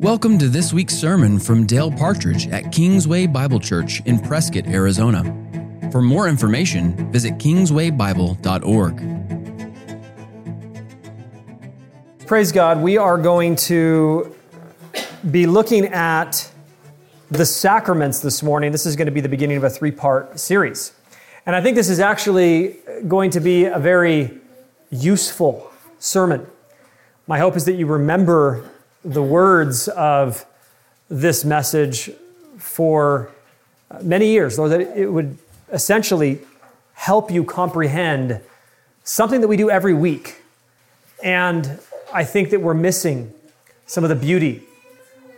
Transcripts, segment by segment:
Welcome to this week's sermon from Dale Partridge at Kingsway Bible Church in Prescott, Arizona. For more information, visit kingswaybible.org. Praise God. We are going to be looking at the sacraments this morning. This is going to be the beginning of a three part series. And I think this is actually going to be a very useful sermon. My hope is that you remember the words of this message for many years, though that it would essentially help you comprehend something that we do every week. And I think that we're missing some of the beauty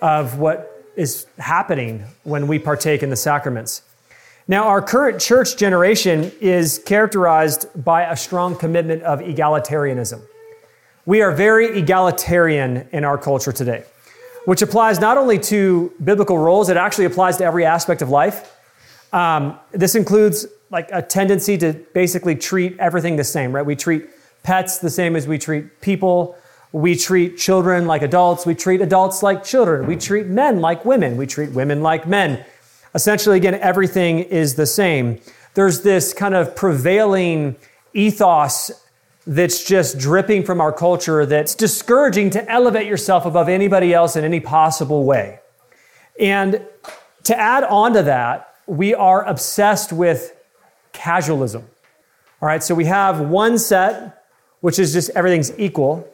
of what is happening when we partake in the sacraments. Now, our current church generation is characterized by a strong commitment of egalitarianism. We are very egalitarian in our culture today, which applies not only to biblical roles, it actually applies to every aspect of life. Um, this includes like a tendency to basically treat everything the same, right? We treat pets the same as we treat people. We treat children like adults. We treat adults like children. We treat men like women. We treat women like men. Essentially, again, everything is the same. There's this kind of prevailing ethos that's just dripping from our culture that's discouraging to elevate yourself above anybody else in any possible way. And to add on to that, we are obsessed with casualism. All right, so we have one set, which is just everything's equal.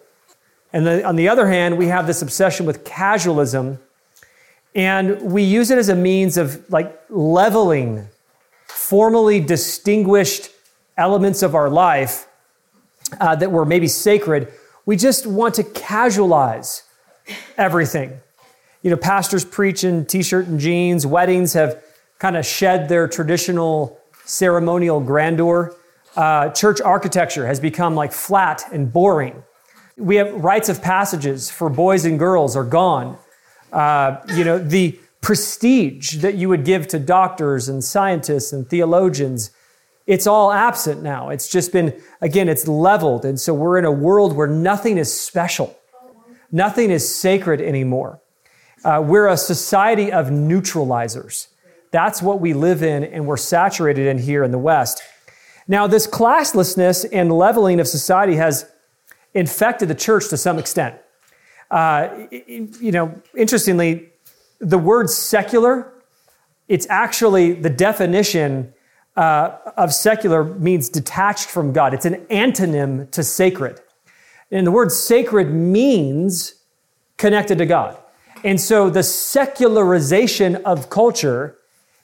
And then on the other hand, we have this obsession with casualism, and we use it as a means of like leveling formally distinguished elements of our life uh, that were maybe sacred. We just want to casualize everything. You know, pastors preach in t shirt and jeans, weddings have kind of shed their traditional ceremonial grandeur. Uh, church architecture has become like flat and boring. We have rites of passages for boys and girls are gone. Uh, you know, the prestige that you would give to doctors and scientists and theologians it's all absent now. It's just been, again, it's leveled. And so we're in a world where nothing is special, nothing is sacred anymore. Uh, we're a society of neutralizers. That's what we live in, and we're saturated in here in the West. Now, this classlessness and leveling of society has infected the church to some extent. Uh, you know, interestingly, the word secular, it's actually the definition uh, of secular means detached from God. It's an antonym to sacred. And the word sacred means connected to God. And so the secularization of culture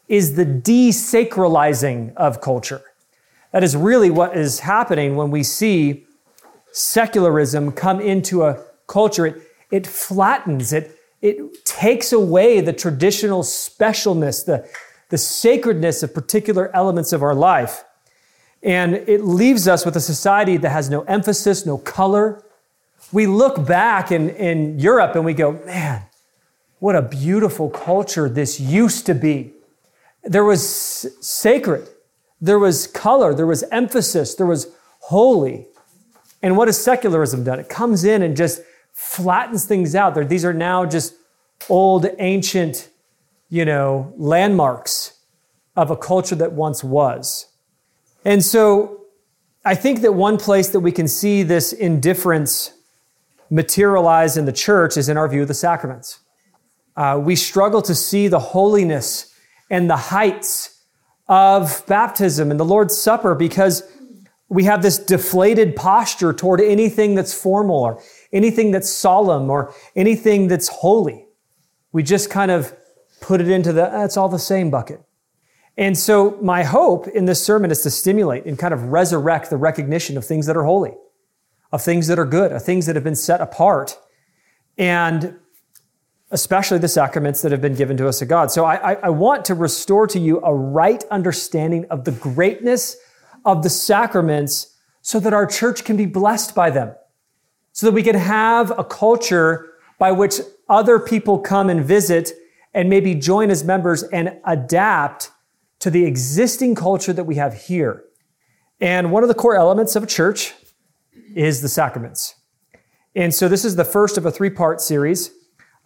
is the desacralizing of culture. That is really what is happening when we see secularism come into a culture. It, it flattens, it, it takes away the traditional specialness, the, the sacredness of particular elements of our life. And it leaves us with a society that has no emphasis, no color. We look back in, in Europe and we go, man, what a beautiful culture this used to be. There was sacred, there was color, there was emphasis, there was holy. And what has secularism done? It comes in and just flattens things out. These are now just old, ancient you know, landmarks of a culture that once was. And so I think that one place that we can see this indifference materialize in the church is in our view of the sacraments. Uh, we struggle to see the holiness and the heights of baptism and the Lord's Supper because we have this deflated posture toward anything that's formal or anything that's solemn or anything that's holy. We just kind of put it into the, that's all the same bucket. And so my hope in this sermon is to stimulate and kind of resurrect the recognition of things that are holy, of things that are good, of things that have been set apart, and especially the sacraments that have been given to us of God. So I, I, want to restore to you a right understanding of the greatness of the sacraments so that our church can be blessed by them, so that we can have a culture by which other people come and visit and maybe join as members and adapt to the existing culture that we have here. And one of the core elements of a church is the sacraments. And so this is the first of a three part series.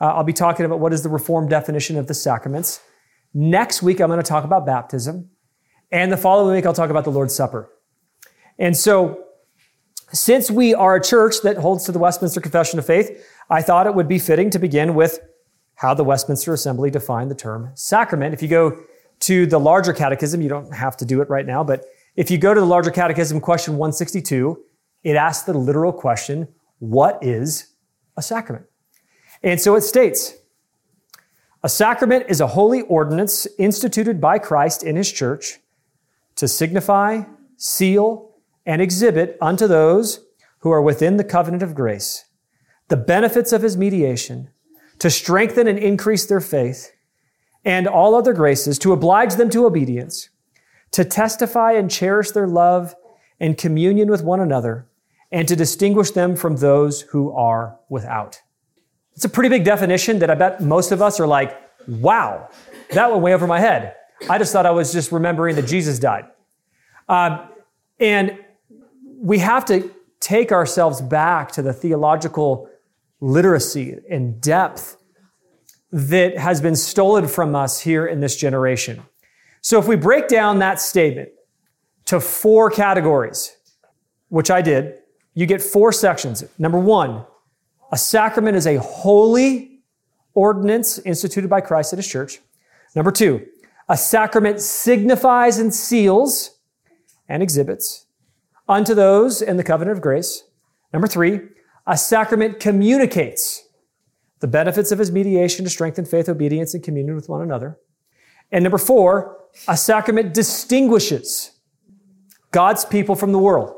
Uh, I'll be talking about what is the Reformed definition of the sacraments. Next week, I'm going to talk about baptism. And the following week, I'll talk about the Lord's Supper. And so, since we are a church that holds to the Westminster Confession of Faith, I thought it would be fitting to begin with how the Westminster Assembly defined the term sacrament. If you go to the larger catechism, you don't have to do it right now, but if you go to the larger catechism, question 162, it asks the literal question, what is a sacrament? And so it states, a sacrament is a holy ordinance instituted by Christ in his church to signify, seal, and exhibit unto those who are within the covenant of grace the benefits of his mediation, to strengthen and increase their faith, and all other graces, to oblige them to obedience, to testify and cherish their love and communion with one another, and to distinguish them from those who are without. It's a pretty big definition that I bet most of us are like, wow, that went way over my head. I just thought I was just remembering that Jesus died. Uh, and we have to take ourselves back to the theological literacy and depth that has been stolen from us here in this generation. So if we break down that statement to four categories, which I did, you get four sections. Number one, a sacrament is a holy ordinance instituted by Christ at his church. Number two, a sacrament signifies and seals and exhibits unto those in the covenant of grace. Number three, a sacrament communicates the benefits of his mediation to strengthen faith, obedience, and communion with one another. And number four, a sacrament distinguishes God's people from the world.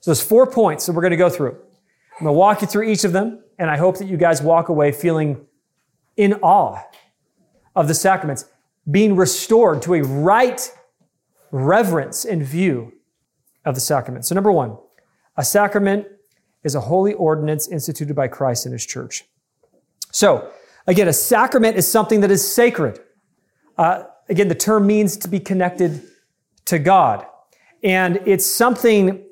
So there's four points that we're going to go through. I'm going to walk you through each of them, and I hope that you guys walk away feeling in awe of the sacraments, being restored to a right reverence and view of the sacrament. So number one, a sacrament is a holy ordinance instituted by Christ in his church. So, again, a sacrament is something that is sacred. Uh, again, the term means to be connected to God. And it's something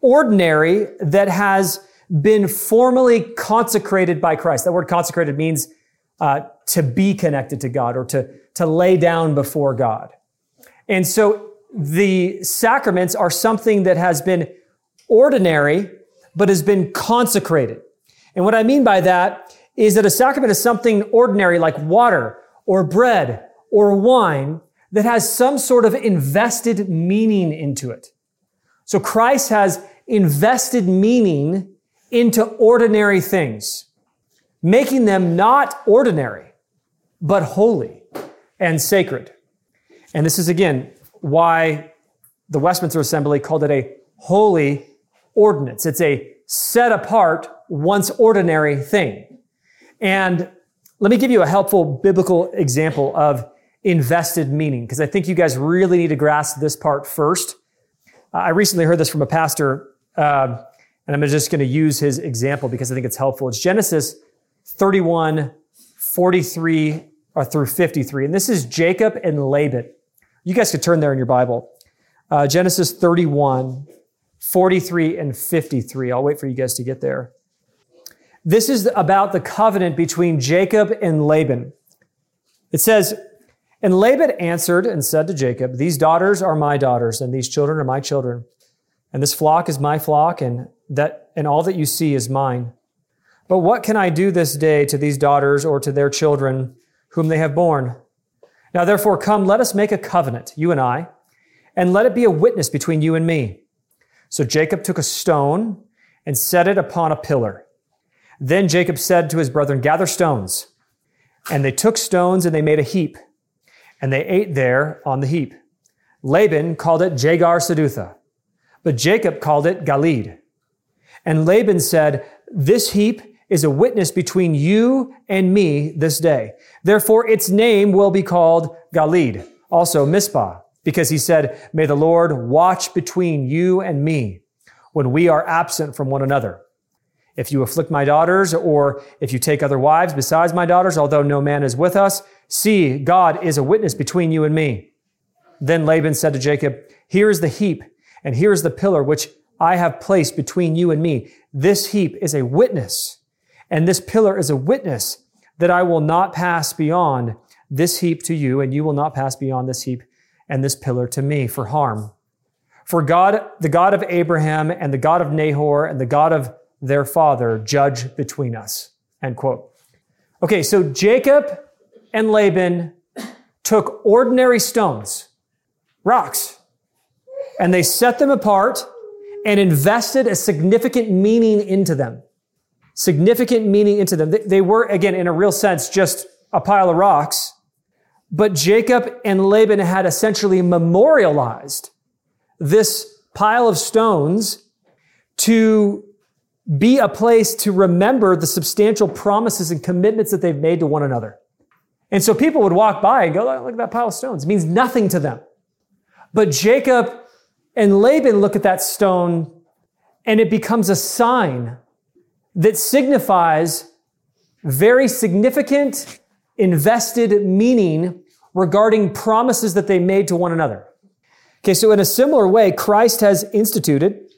ordinary that has been formally consecrated by Christ. That word consecrated means uh, to be connected to God or to, to lay down before God. And so the sacraments are something that has been ordinary but has been consecrated. And what I mean by that is that a sacrament is something ordinary like water or bread or wine that has some sort of invested meaning into it. So Christ has invested meaning into ordinary things, making them not ordinary, but holy and sacred. And this is again why the Westminster Assembly called it a holy ordinance. It's a set apart, once ordinary thing. And let me give you a helpful biblical example of invested meaning, because I think you guys really need to grasp this part first. Uh, I recently heard this from a pastor, uh, and I'm just going to use his example because I think it's helpful. It's Genesis 31, 43 or through 53. And this is Jacob and Laban. You guys could turn there in your Bible. Uh, Genesis 31, 43 and 53. I'll wait for you guys to get there. This is about the covenant between Jacob and Laban. It says, And Laban answered and said to Jacob, These daughters are my daughters, and these children are my children. And this flock is my flock, and that and all that you see is mine. But what can I do this day to these daughters or to their children whom they have borne? Now therefore come, let us make a covenant, you and I, and let it be a witness between you and me so Jacob took a stone and set it upon a pillar. Then Jacob said to his brethren, Gather stones. And they took stones and they made a heap, and they ate there on the heap. Laban called it Jegar Sahadutha, but Jacob called it Galeed. And Laban said, This heap is a witness between you and me this day. Therefore, its name will be called Galeed, also Mizpah because he said, May the Lord watch between you and me when we are absent from one another. If you afflict my daughters, or if you take other wives besides my daughters, although no man is with us, see, God is a witness between you and me. Then Laban said to Jacob, Here is the heap, and here is the pillar which I have placed between you and me. This heap is a witness, and this pillar is a witness that I will not pass beyond this heap to you, and you will not pass beyond this heap and this pillar to me for harm. For God, the God of Abraham and the God of Nahor and the God of their father judge between us. End quote. Okay, so Jacob and Laban took ordinary stones, rocks, and they set them apart and invested a significant meaning into them. Significant meaning into them. They were, again, in a real sense, just a pile of rocks. But Jacob and Laban had essentially memorialized this pile of stones to be a place to remember the substantial promises and commitments that they've made to one another. And so people would walk by and go, look at that pile of stones. It means nothing to them. But Jacob and Laban look at that stone and it becomes a sign that signifies very significant invested meaning regarding promises that they made to one another. Okay, so in a similar way, Christ has instituted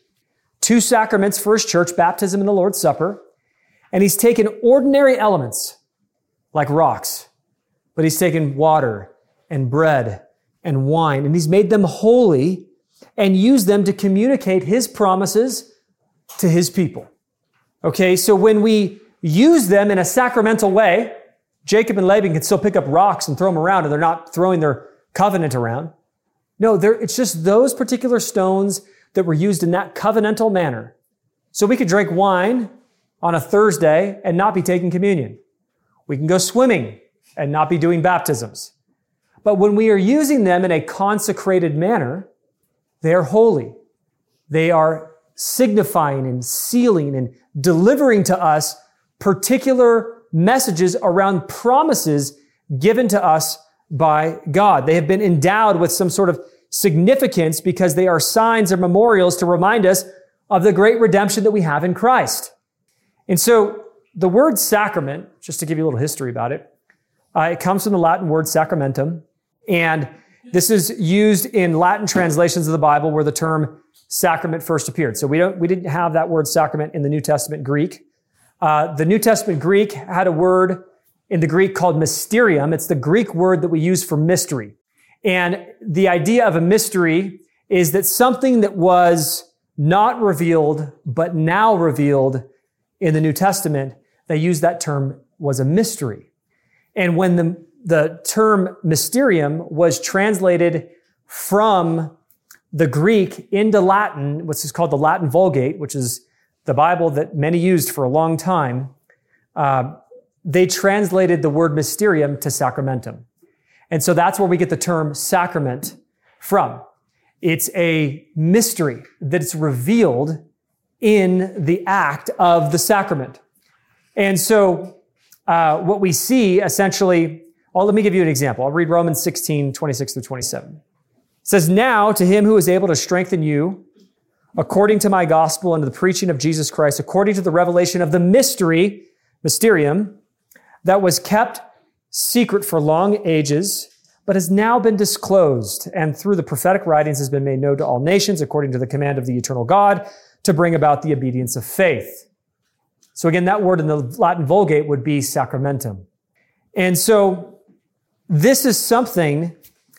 two sacraments for his church, baptism and the Lord's Supper, and he's taken ordinary elements like rocks, but he's taken water and bread and wine, and he's made them holy and used them to communicate his promises to his people. Okay, so when we use them in a sacramental way, Jacob and Laban can still pick up rocks and throw them around, and they're not throwing their covenant around. No, it's just those particular stones that were used in that covenantal manner. So we could drink wine on a Thursday and not be taking communion. We can go swimming and not be doing baptisms. But when we are using them in a consecrated manner, they are holy. They are signifying and sealing and delivering to us particular messages around promises given to us by God. They have been endowed with some sort of significance because they are signs or memorials to remind us of the great redemption that we have in Christ. And so the word sacrament, just to give you a little history about it, uh, it comes from the Latin word sacramentum. And this is used in Latin translations of the Bible where the term sacrament first appeared. So we don't, we didn't have that word sacrament in the New Testament Greek. Uh, the New Testament Greek had a word in the Greek called mysterium. It's the Greek word that we use for mystery. And the idea of a mystery is that something that was not revealed, but now revealed in the New Testament, they use that term was a mystery. And when the, the term mysterium was translated from the Greek into Latin, which is called the Latin Vulgate, which is the Bible that many used for a long time, uh, they translated the word mysterium to sacramentum. And so that's where we get the term sacrament from. It's a mystery that's revealed in the act of the sacrament. And so uh, what we see essentially, well, let me give you an example. I'll read Romans 16, 26 through 27. It says, Now to him who is able to strengthen you, according to my gospel and to the preaching of Jesus Christ, according to the revelation of the mystery, mysterium, that was kept secret for long ages, but has now been disclosed and through the prophetic writings has been made known to all nations according to the command of the eternal God to bring about the obedience of faith. So again, that word in the Latin Vulgate would be sacramentum. And so this is something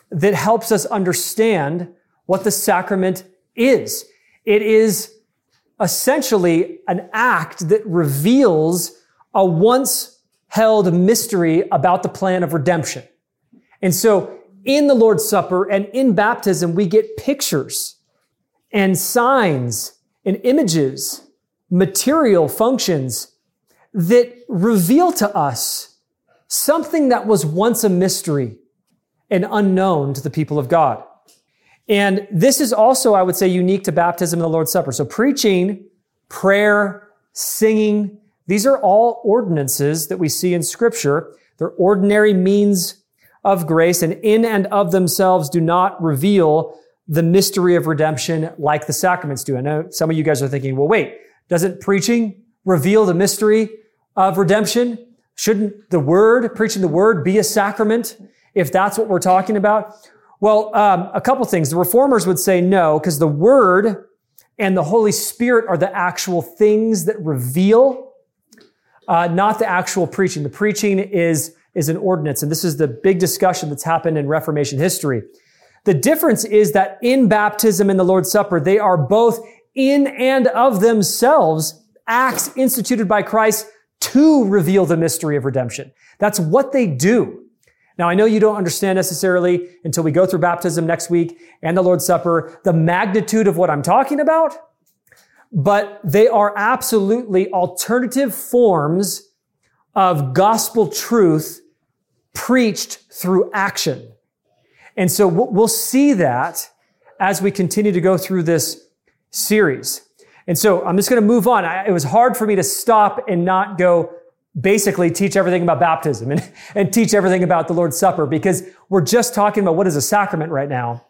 that helps us understand what the sacrament is. It is essentially an act that reveals a once held mystery about the plan of redemption. And so in the Lord's Supper and in baptism, we get pictures and signs and images, material functions that reveal to us something that was once a mystery and unknown to the people of God. And this is also, I would say, unique to baptism and the Lord's Supper. So preaching, prayer, singing, these are all ordinances that we see in scripture. They're ordinary means of grace and in and of themselves do not reveal the mystery of redemption like the sacraments do. I know some of you guys are thinking, well, wait, doesn't preaching reveal the mystery of redemption? Shouldn't the word, preaching the word, be a sacrament if that's what we're talking about? Well, um, a couple things. The reformers would say no, because the word and the Holy Spirit are the actual things that reveal uh, not the actual preaching. The preaching is, is an ordinance, and this is the big discussion that's happened in Reformation history. The difference is that in baptism and the Lord's Supper, they are both in and of themselves acts instituted by Christ to reveal the mystery of redemption. That's what they do. Now, I know you don't understand necessarily until we go through baptism next week and the Lord's Supper, the magnitude of what I'm talking about, but they are absolutely alternative forms of gospel truth preached through action. And so we'll see that as we continue to go through this series. And so I'm just going to move on. it was hard for me to stop and not go basically teach everything about baptism and, and teach everything about the Lord's Supper because we're just talking about what is a sacrament right now.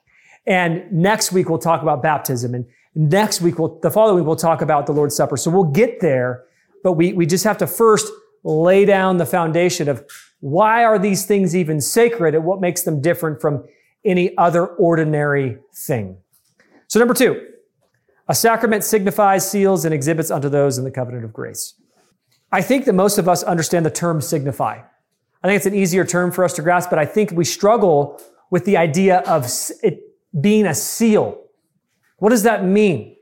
And next week we'll talk about baptism and next week we'll, the following week we'll talk about the Lord's Supper. So we'll get there, but we, we just have to first lay down the foundation of why are these things even sacred and what makes them different from any other ordinary thing. So number two, a sacrament signifies, seals, and exhibits unto those in the covenant of grace. I think that most of us understand the term signify. I think it's an easier term for us to grasp, but I think we struggle with the idea of it being a seal. What does that mean?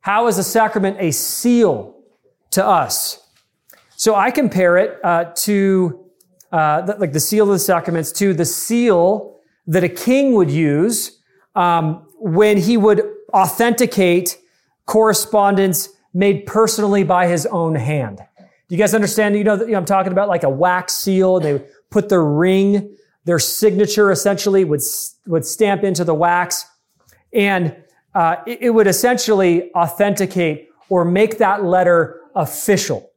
How is a sacrament a seal to us? So I compare it uh, to uh, the, like the seal of the sacraments to the seal that a king would use um, when he would authenticate correspondence made personally by his own hand. Do you guys understand? You know, you know, I'm talking about like a wax seal. They put their ring, their signature essentially would, would stamp into the wax. And uh, it, it would essentially authenticate or make that letter official.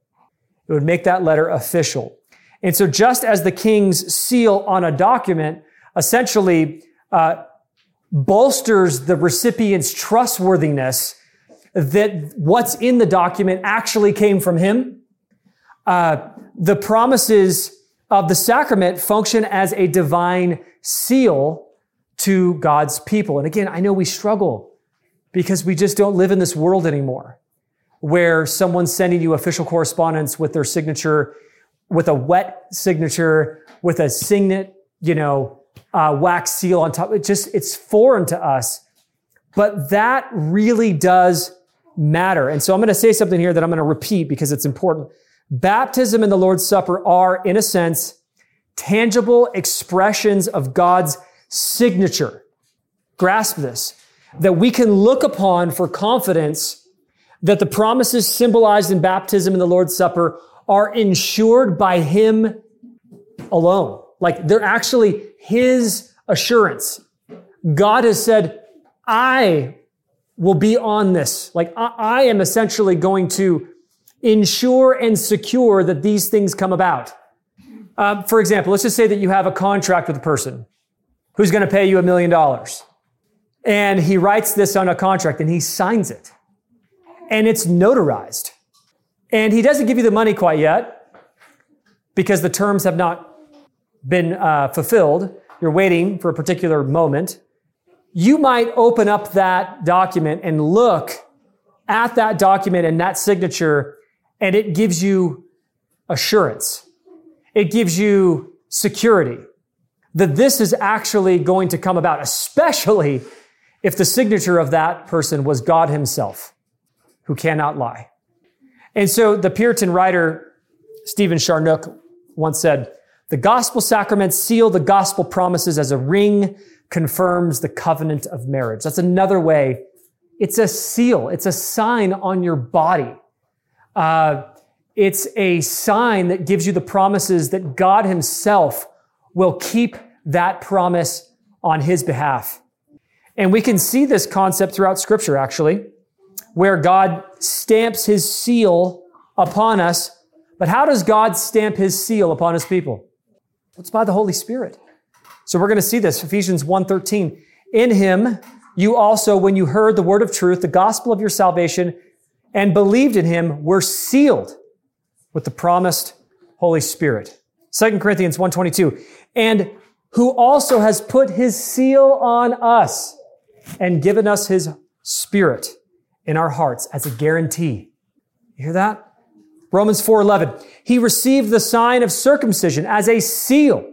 It would make that letter official. And so just as the king's seal on a document essentially uh, bolsters the recipient's trustworthiness that what's in the document actually came from him, uh, the promises of the sacrament function as a divine seal to God's people. And again, I know we struggle because we just don't live in this world anymore where someone's sending you official correspondence with their signature, with a wet signature, with a signet, you know, uh, wax seal on top. It just, it's foreign to us. But that really does matter. And so I'm going to say something here that I'm going to repeat because it's important. Baptism and the Lord's Supper are, in a sense, tangible expressions of God's signature. Grasp this, that we can look upon for confidence that the promises symbolized in baptism and the Lord's Supper are ensured by Him alone. Like they're actually His assurance. God has said, I will be on this. Like I, I am essentially going to ensure and secure that these things come about. Uh, for example, let's just say that you have a contract with a person who's going to pay you a million dollars. And he writes this on a contract and he signs it. And it's notarized. And he doesn't give you the money quite yet because the terms have not been uh, fulfilled. You're waiting for a particular moment you might open up that document and look at that document and that signature, and it gives you assurance. It gives you security that this is actually going to come about, especially if the signature of that person was God himself, who cannot lie. And so the Puritan writer, Stephen Charnock, once said, the gospel sacraments seal the gospel promises as a ring confirms the covenant of marriage. That's another way. It's a seal. It's a sign on your body. Uh, it's a sign that gives you the promises that God himself will keep that promise on his behalf. And we can see this concept throughout scripture, actually, where God stamps his seal upon us. But how does God stamp his seal upon his people? It's by the Holy Spirit. So we're going to see this, Ephesians 1.13. In him, you also, when you heard the word of truth, the gospel of your salvation, and believed in him, were sealed with the promised Holy Spirit. 2 Corinthians 1.22. And who also has put his seal on us and given us his spirit in our hearts as a guarantee. You hear that? Romans 4:11. He received the sign of circumcision as a seal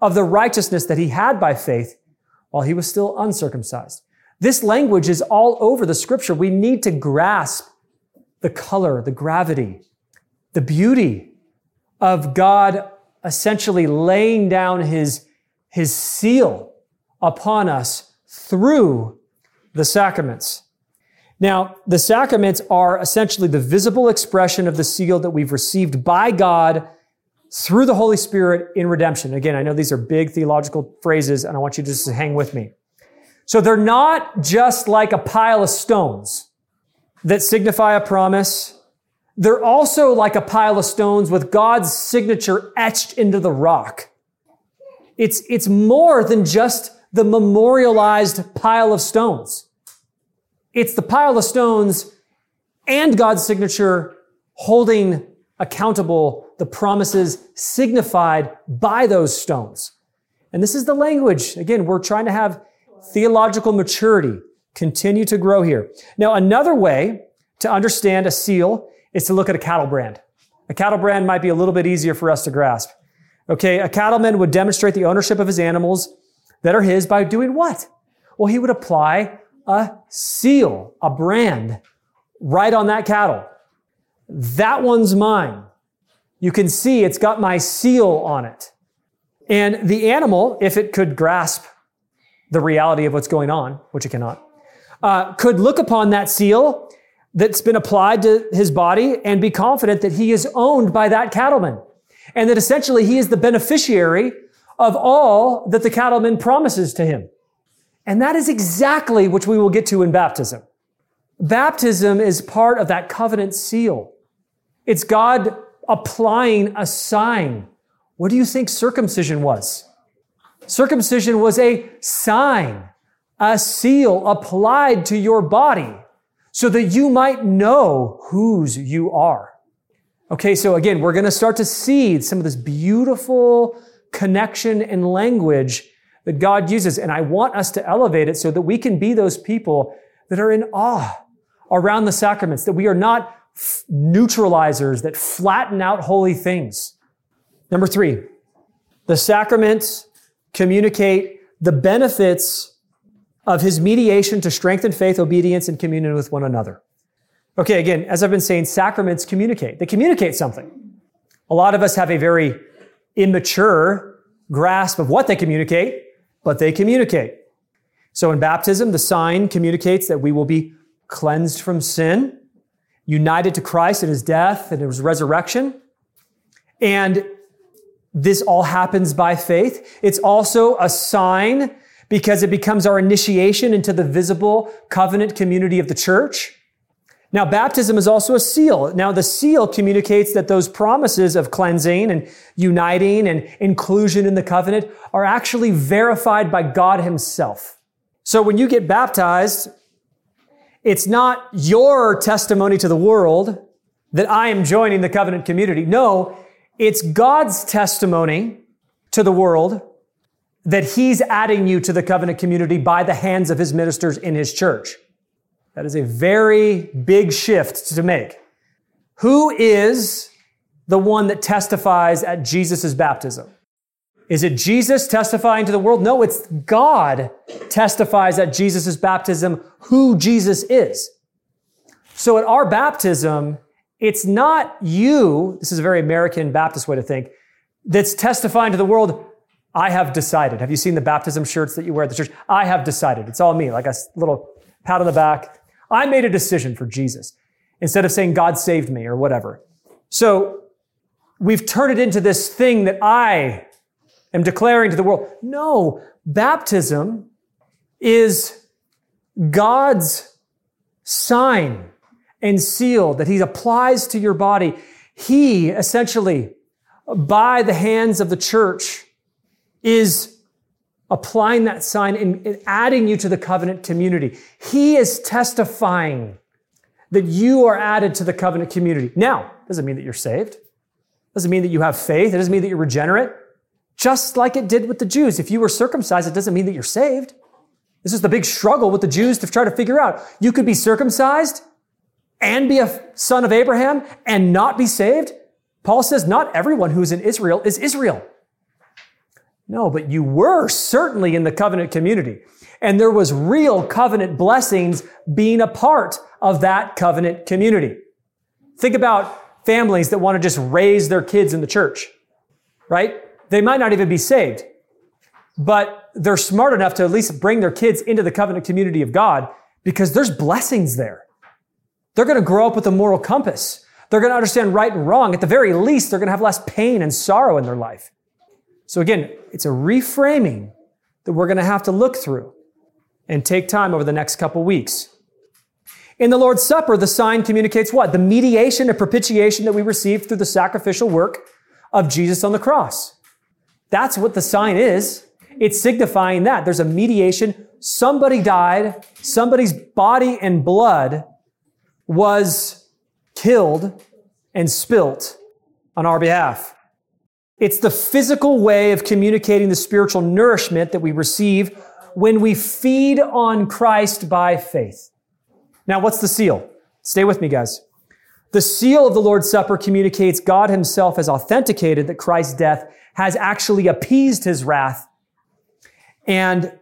of the righteousness that he had by faith while he was still uncircumcised. This language is all over the scripture. We need to grasp the color, the gravity, the beauty of God essentially laying down his, his seal upon us through the sacraments. Now, the sacraments are essentially the visible expression of the seal that we've received by God through the Holy Spirit in redemption. Again, I know these are big theological phrases, and I want you to just hang with me. So they're not just like a pile of stones that signify a promise. They're also like a pile of stones with God's signature etched into the rock. It's, it's more than just the memorialized pile of stones. It's the pile of stones and God's signature holding accountable the promises signified by those stones. And this is the language. Again, we're trying to have theological maturity continue to grow here. Now, another way to understand a seal is to look at a cattle brand. A cattle brand might be a little bit easier for us to grasp. Okay, a cattleman would demonstrate the ownership of his animals that are his by doing what? Well, he would apply a seal, a brand, right on that cattle. That one's mine. You can see it's got my seal on it. And the animal, if it could grasp the reality of what's going on, which it cannot, uh, could look upon that seal that's been applied to his body and be confident that he is owned by that cattleman and that essentially he is the beneficiary of all that the cattleman promises to him. And that is exactly which we will get to in baptism. Baptism is part of that covenant seal. It's God applying a sign. What do you think circumcision was? Circumcision was a sign, a seal applied to your body so that you might know whose you are. Okay, so again, we're going to start to see some of this beautiful connection and language that God uses. And I want us to elevate it so that we can be those people that are in awe around the sacraments, that we are not f- neutralizers that flatten out holy things. Number three, the sacraments communicate the benefits of his mediation to strengthen faith, obedience, and communion with one another. Okay, again, as I've been saying, sacraments communicate. They communicate something. A lot of us have a very immature grasp of what they communicate, but they communicate. So in baptism, the sign communicates that we will be cleansed from sin, united to Christ in his death and his resurrection. And this all happens by faith. It's also a sign because it becomes our initiation into the visible covenant community of the church. Now, baptism is also a seal. Now, the seal communicates that those promises of cleansing and uniting and inclusion in the covenant are actually verified by God Himself. So when you get baptized, it's not your testimony to the world that I am joining the covenant community. No, it's God's testimony to the world that he's adding you to the covenant community by the hands of his ministers in his church. That is a very big shift to make. Who is the one that testifies at Jesus' baptism? Is it Jesus testifying to the world? No, it's God testifies at Jesus' baptism who Jesus is. So at our baptism, it's not you, this is a very American Baptist way to think, that's testifying to the world, I have decided. Have you seen the baptism shirts that you wear at the church? I have decided. It's all me, like a little pat on the back. I made a decision for Jesus instead of saying God saved me or whatever. So we've turned it into this thing that I am declaring to the world. No, baptism is God's sign and seal that he applies to your body. He essentially, by the hands of the church, is applying that sign and, adding you to the covenant community. He is testifying that you are added to the covenant community. Now, doesn't mean that you're saved. Doesn't mean that you have faith. It doesn't mean that you're regenerate. Just like it did with the Jews. If you were circumcised, it doesn't mean that you're saved. This is the big struggle with the Jews to try to figure out. You could be circumcised and be a son of Abraham and not be saved? Paul says not everyone who's in Israel is Israel. No, but you were certainly in the covenant community. And there was real covenant blessings being a part of that covenant community. Think about families that want to just raise their kids in the church, right? They might not even be saved, but they're smart enough to at least bring their kids into the covenant community of God because there's blessings there. They're going to grow up with a moral compass. They're going to understand right and wrong. At the very least, they're going to have less pain and sorrow in their life. So again, it's a reframing that we're going to have to look through and take time over the next couple weeks. In the Lord's Supper, the sign communicates what? The mediation and propitiation that we receive through the sacrificial work of Jesus on the cross. That's what the sign is. It's signifying that there's a mediation. Somebody died. Somebody's body and blood was killed and spilt on our behalf. It's the physical way of communicating the spiritual nourishment that we receive when we feed on Christ by faith. Now, what's the seal? Stay with me, guys. The seal of the Lord's Supper communicates God himself has authenticated that Christ's death has actually appeased his wrath. And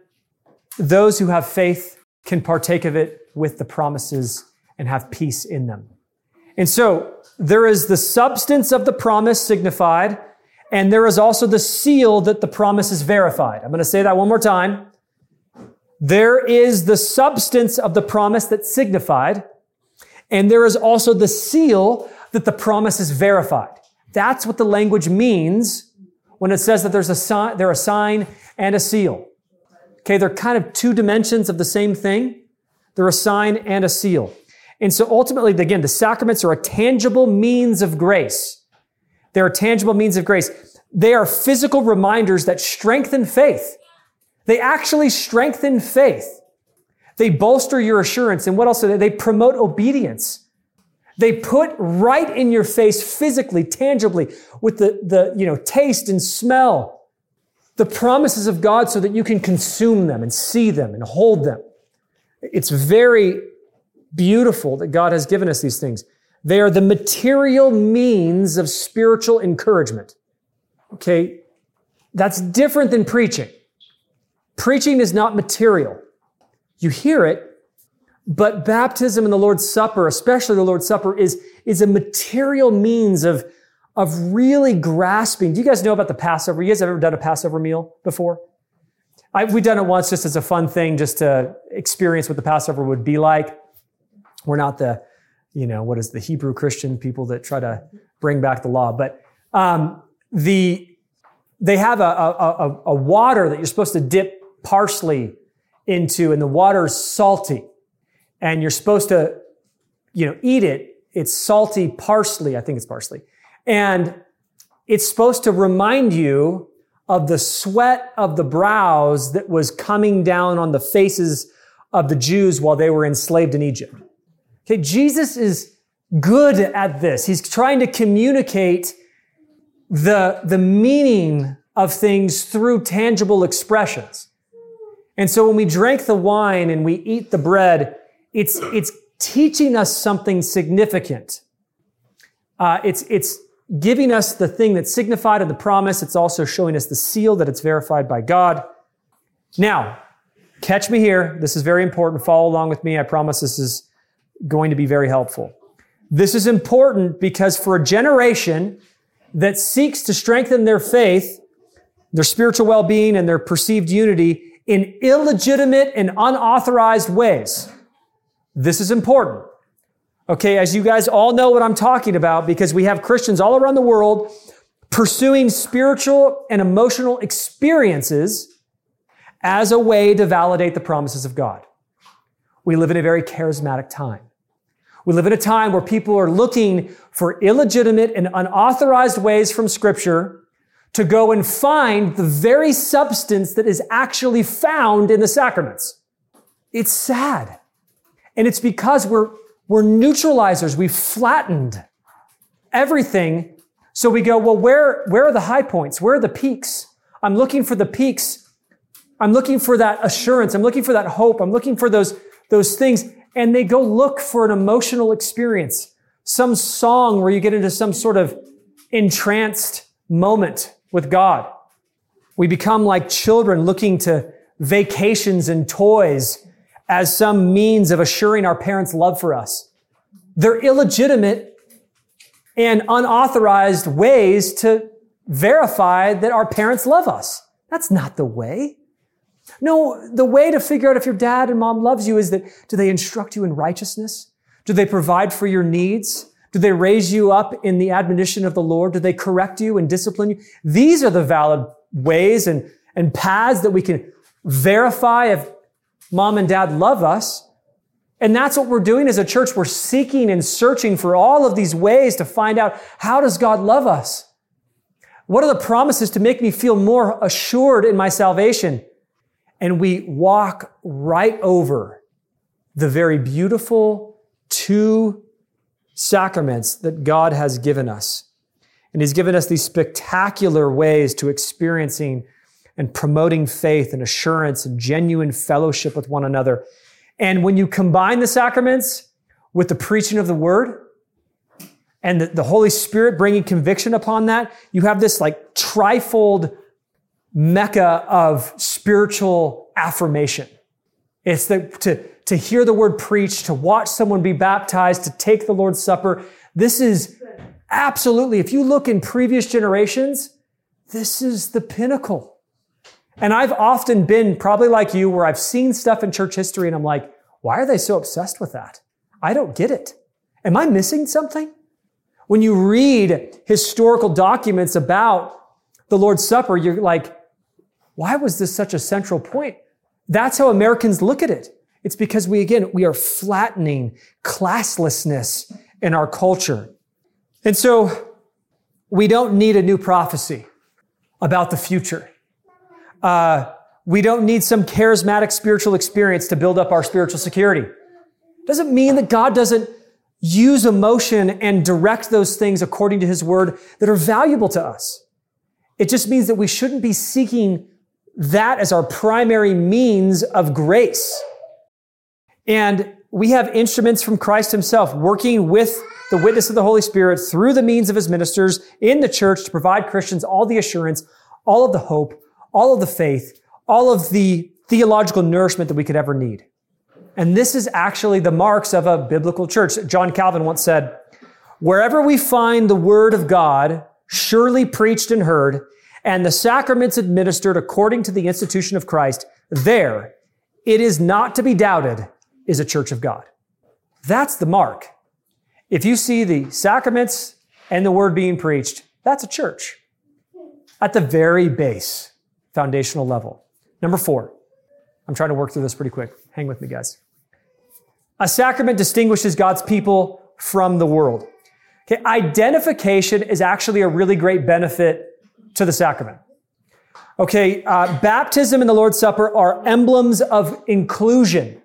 those who have faith can partake of it with the promises and have peace in them. And so there is the substance of the promise signified, and there is also the seal that the promise is verified. I'm going to say that one more time. There is the substance of the promise that's signified, and there is also the seal that the promise is verified. That's what the language means when it says that there's a sign, there a sign and a seal. Okay, they're kind of two dimensions of the same thing. They're a sign and a seal. And so ultimately, again, the sacraments are a tangible means of grace. They're tangible means of grace. They are physical reminders that strengthen faith. They actually strengthen faith. They bolster your assurance. And what else do they? They promote obedience. They put right in your face physically, tangibly, with the, the you know, taste and smell, the promises of God so that you can consume them and see them and hold them. It's very beautiful that God has given us these things. They are the material means of spiritual encouragement. Okay. That's different than preaching. Preaching is not material. You hear it, but baptism and the Lord's Supper, especially the Lord's Supper, is, is a material means of, of really grasping. Do you guys know about the Passover? You guys have ever done a Passover meal before? I, we've done it once just as a fun thing, just to experience what the Passover would be like. We're not the, you know, what is the Hebrew Christian people that try to bring back the law, but um, the they have a, a, a, water that you're supposed to dip parsley into, and the water's salty. And you're supposed to, you know, eat it. It's salty parsley. I think it's parsley. And it's supposed to remind you of the sweat of the brows that was coming down on the faces of the Jews while they were enslaved in Egypt. Okay, Jesus is good at this. He's trying to communicate the, the meaning of things through tangible expressions. And so when we drink the wine and we eat the bread, it's, it's teaching us something significant. Uh, it's, it's giving us the thing that's signified in the promise. It's also showing us the seal that it's verified by God. Now, catch me here. This is very important. Follow along with me. I promise this is going to be very helpful. This is important because for a generation that seeks to strengthen their faith, their spiritual well-being and their perceived unity, in illegitimate and unauthorized ways. This is important. Okay, as you guys all know what I'm talking about because we have Christians all around the world pursuing spiritual and emotional experiences as a way to validate the promises of God. We live in a very charismatic time. We live in a time where people are looking for illegitimate and unauthorized ways from scripture to go and find the very substance that is actually found in the sacraments. It's sad. And it's because we're, we're neutralizers. We've flattened everything. So we go, well, where, where are the high points? Where are the peaks? I'm looking for the peaks. I'm looking for that assurance. I'm looking for that hope. I'm looking for those, those things. And they go look for an emotional experience, some song where you get into some sort of entranced moment with God. We become like children looking to vacations and toys as some means of assuring our parents' love for us. They're illegitimate and unauthorized ways to verify that our parents love us. That's not the way. No, the way to figure out if your dad and mom loves you is that do they instruct you in righteousness? Do they provide for your needs? Do they raise you up in the admonition of the Lord? Do they correct you and discipline you? These are the valid ways and, and paths that we can verify if mom and dad love us. And that's what we're doing as a church. We're seeking and searching for all of these ways to find out how does God love us? What are the promises to make me feel more assured in my salvation? And we walk right over the very beautiful two sacraments that God has given us. And He's given us these spectacular ways to experiencing and promoting faith and assurance and genuine fellowship with one another. And when you combine the sacraments with the preaching of the word and the, the Holy Spirit bringing conviction upon that, you have this like trifold mecca of spiritual affirmation. It's the, to, to hear the word preached, to watch someone be baptized, to take the Lord's Supper. This is absolutely, if you look in previous generations, this is the pinnacle. And I've often been probably like you where I've seen stuff in church history and I'm like, why are they so obsessed with that? I don't get it. Am I missing something? When you read historical documents about the Lord's Supper, you're like, why was this such a central point? That's how Americans look at it. It's because we, again, we are flattening classlessness in our culture. And so we don't need a new prophecy about the future. Uh, we don't need some charismatic spiritual experience to build up our spiritual security. Doesn't mean that God doesn't use emotion and direct those things according to his word that are valuable to us. It just means that we shouldn't be seeking that as our primary means of grace. And we have instruments from Christ himself working with the witness of the Holy Spirit through the means of his ministers in the church to provide Christians all the assurance, all of the hope, all of the faith, all of the theological nourishment that we could ever need. And this is actually the marks of a biblical church. John Calvin once said, wherever we find the word of God surely preached and heard, and the sacraments administered according to the institution of Christ, there it is not to be doubted is a church of God. That's the mark. If you see the sacraments and the word being preached, that's a church at the very base, foundational level. Number four, I'm trying to work through this pretty quick. Hang with me, guys. A sacrament distinguishes God's people from the world. Okay, identification is actually a really great benefit to the sacrament. Okay, uh, baptism and the Lord's Supper are emblems of inclusion.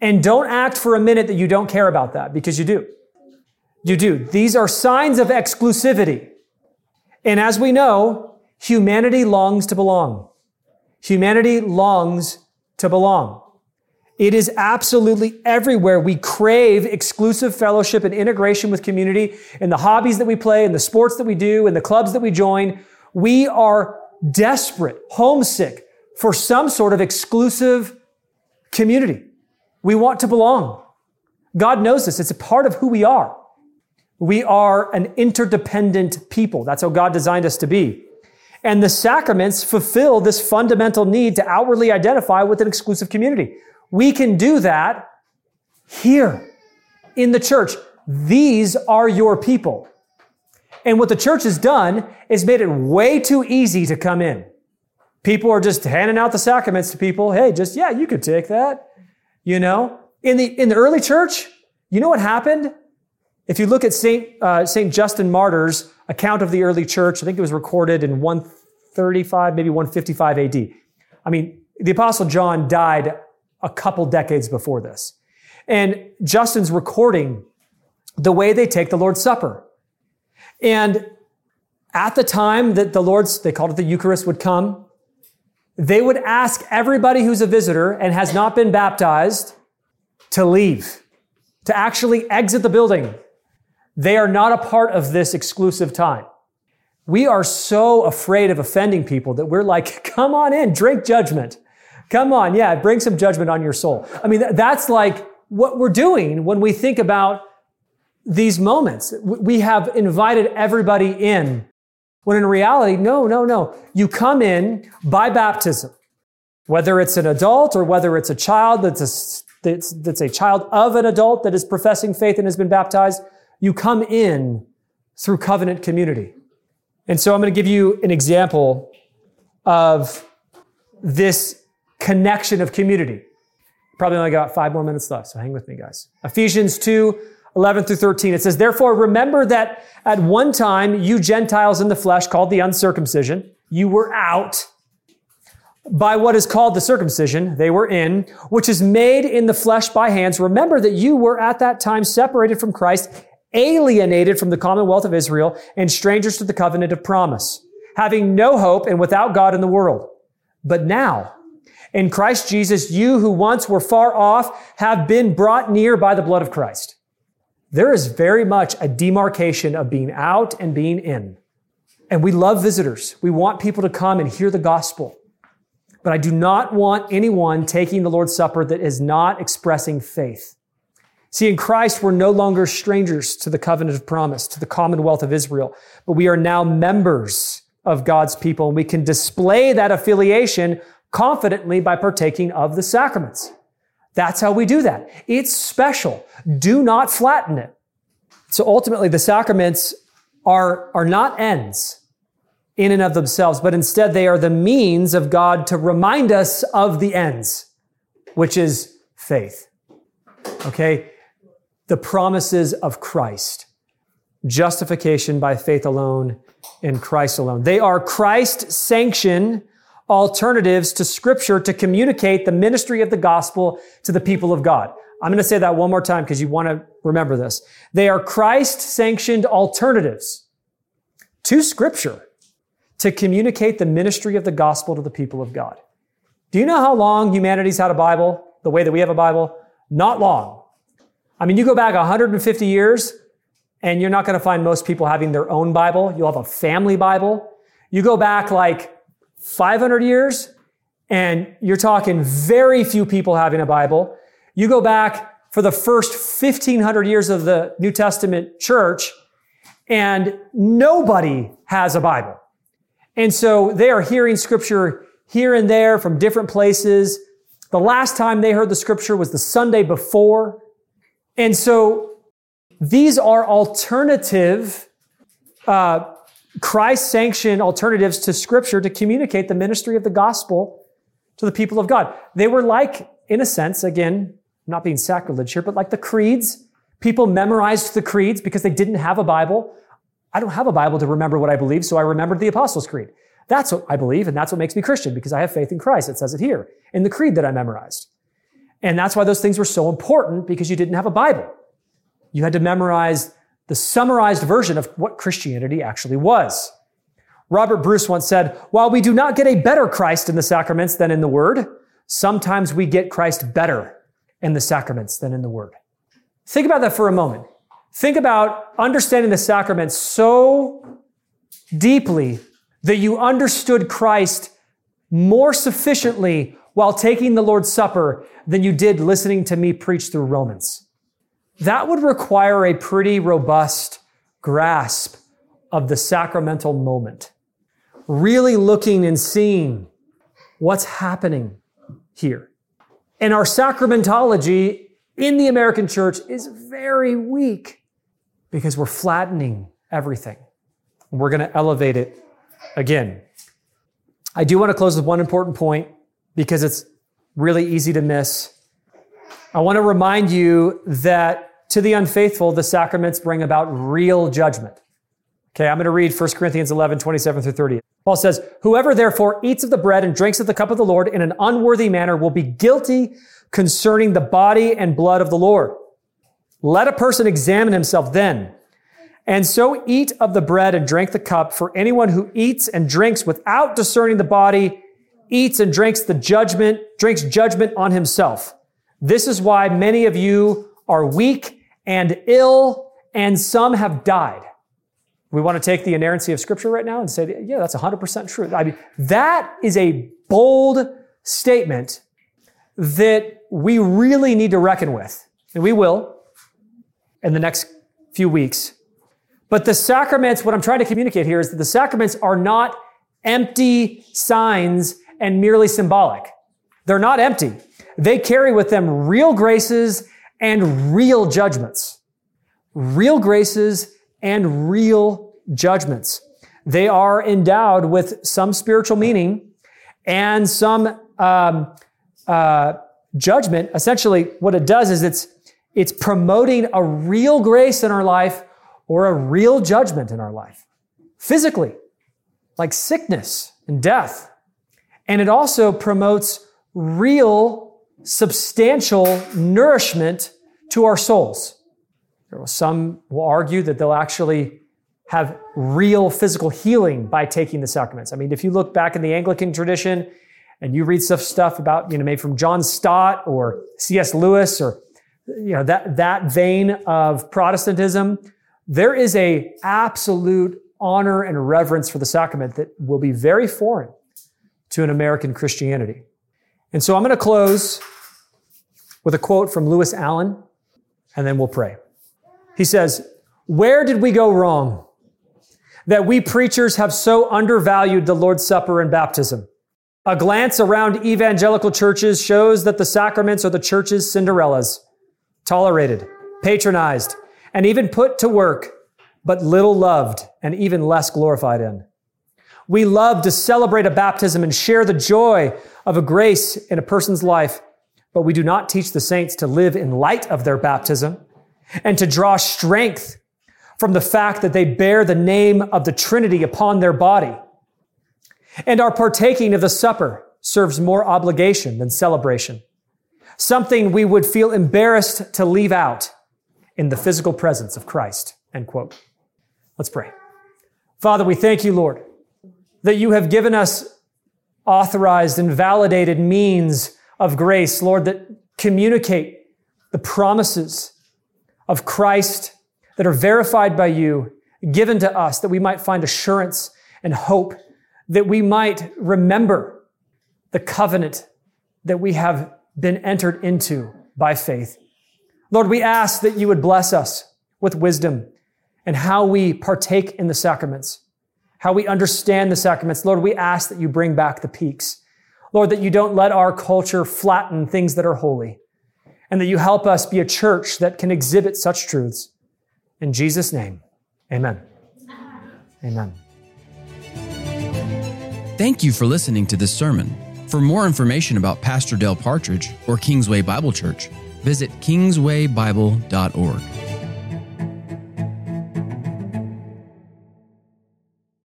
And don't act for a minute that you don't care about that because you do. You do. These are signs of exclusivity. And as we know, humanity longs to belong. Humanity longs to belong. It is absolutely everywhere. We crave exclusive fellowship and integration with community in the hobbies that we play, in the sports that we do, in the clubs that we join. We are desperate, homesick for some sort of exclusive community. We want to belong. God knows this. It's a part of who we are. We are an interdependent people. That's how God designed us to be. And the sacraments fulfill this fundamental need to outwardly identify with an exclusive community. We can do that here in the church. These are your people. And what the church has done is made it way too easy to come in. People are just handing out the sacraments to people. Hey, just, yeah, you could take that. You know, in the, in the early church, you know what happened? If you look at St. Uh, St. Justin Martyr's account of the early church, I think it was recorded in 135, maybe 155 AD. I mean, the Apostle John died a couple decades before this. And Justin's recording the way they take the Lord's Supper. And at the time that the Lord's, they called it the Eucharist, would come, they would ask everybody who's a visitor and has not been baptized to leave, to actually exit the building. They are not a part of this exclusive time. We are so afraid of offending people that we're like, come on in, drink judgment. Come on, yeah, bring some judgment on your soul. I mean, that's like what we're doing when we think about these moments. We have invited everybody in when in reality, no, no, no. You come in by baptism, whether it's an adult or whether it's a child that's a, that's, that's a child of an adult that is professing faith and has been baptized. You come in through covenant community. And so I'm going to give you an example of this connection of community. Probably only got five more minutes left, so hang with me, guys. Ephesians 2, 11 through 13. It says, Therefore, remember that at one time you Gentiles in the flesh, called the uncircumcision, you were out by what is called the circumcision, they were in, which is made in the flesh by hands. Remember that you were at that time separated from Christ, alienated from the commonwealth of Israel, and strangers to the covenant of promise, having no hope and without God in the world. But now, in Christ Jesus, you who once were far off have been brought near by the blood of Christ. There is very much a demarcation of being out and being in. And we love visitors. We want people to come and hear the gospel. But I do not want anyone taking the Lord's Supper that is not expressing faith. See, in Christ, we're no longer strangers to the covenant of promise, to the commonwealth of Israel, but we are now members of God's people, and we can display that affiliation confidently by partaking of the sacraments. That's how we do that. It's special. Do not flatten it. So ultimately, the sacraments are, are not ends in and of themselves, but instead they are the means of God to remind us of the ends, which is faith. Okay? The promises of Christ. Justification by faith alone in Christ alone. They are Christ sanctioned alternatives to scripture to communicate the ministry of the gospel to the people of God. I'm going to say that one more time because you want to remember this. They are Christ sanctioned alternatives to scripture to communicate the ministry of the gospel to the people of God. Do you know how long humanity's had a Bible the way that we have a Bible? Not long. I mean, you go back 150 years and you're not going to find most people having their own Bible. You'll have a family Bible. You go back like 500 years, and you're talking very few people having a Bible. You go back for the first 1500 years of the New Testament church, and nobody has a Bible. And so they are hearing scripture here and there from different places. The last time they heard the scripture was the Sunday before. And so these are alternative uh, Christ sanctioned alternatives to scripture to communicate the ministry of the gospel to the people of God. They were like, in a sense, again, not being sacrilege here, but like the creeds. People memorized the creeds because they didn't have a Bible. I don't have a Bible to remember what I believe, so I remembered the Apostles' Creed. That's what I believe, and that's what makes me Christian because I have faith in Christ. It says it here in the creed that I memorized. And that's why those things were so important because you didn't have a Bible. You had to memorize the summarized version of what Christianity actually was. Robert Bruce once said, while we do not get a better Christ in the sacraments than in the Word, sometimes we get Christ better in the sacraments than in the Word. Think about that for a moment. Think about understanding the sacraments so deeply that you understood Christ more sufficiently while taking the Lord's Supper than you did listening to me preach through Romans that would require a pretty robust grasp of the sacramental moment. Really looking and seeing what's happening here. And our sacramentology in the American church is very weak because we're flattening everything. We're going to elevate it again. I do want to close with one important point because it's really easy to miss. I want to remind you that to the unfaithful, the sacraments bring about real judgment. Okay, I'm going to read 1 Corinthians 11, 27 through 30. Paul says, Whoever therefore eats of the bread and drinks of the cup of the Lord in an unworthy manner will be guilty concerning the body and blood of the Lord. Let a person examine himself then. And so eat of the bread and drink the cup, for anyone who eats and drinks without discerning the body eats and drinks the judgment, drinks judgment on himself. This is why many of you are weak and ill, and some have died. We want to take the inerrancy of Scripture right now and say, yeah, that's 100% true. I mean, that is a bold statement that we really need to reckon with. And we will in the next few weeks. But the sacraments, what I'm trying to communicate here is that the sacraments are not empty signs and merely symbolic. They're not empty. They carry with them real graces and real judgments. Real graces and real judgments. They are endowed with some spiritual meaning and some um, uh, judgment. Essentially, what it does is it's it's promoting a real grace in our life or a real judgment in our life, physically, like sickness and death. And it also promotes real, substantial nourishment to our souls. Some will argue that they'll actually have real physical healing by taking the sacraments. I mean, if you look back in the Anglican tradition and you read stuff, stuff about, you know, maybe from John Stott or C.S. Lewis or, you know, that, that vein of Protestantism, there is a absolute honor and reverence for the sacrament that will be very foreign to an American Christianity. And so I'm going to close with a quote from Lewis Allen, and then we'll pray. He says, Where did we go wrong that we preachers have so undervalued the Lord's Supper and baptism? A glance around evangelical churches shows that the sacraments are the church's Cinderellas, tolerated, patronized, and even put to work, but little loved and even less glorified in. We love to celebrate a baptism and share the joy of a grace in a person's life, but we do not teach the saints to live in light of their baptism and to draw strength from the fact that they bear the name of the Trinity upon their body. And our partaking of the supper serves more obligation than celebration, something we would feel embarrassed to leave out in the physical presence of Christ. End quote. Let's pray. Father, we thank you, Lord, that you have given us authorized and validated means of grace, Lord, that communicate the promises of Christ that are verified by you, given to us, that we might find assurance and hope, that we might remember the covenant that we have been entered into by faith. Lord, we ask that you would bless us with wisdom and how we partake in the sacraments, how we understand the sacraments. Lord, we ask that you bring back the peaks. Lord, that you don't let our culture flatten things that are holy, and that you help us be a church that can exhibit such truths. In Jesus' name, amen. Amen. Thank you for listening to this sermon. For more information about Pastor Dale Partridge or Kingsway Bible Church, visit kingswaybible.org.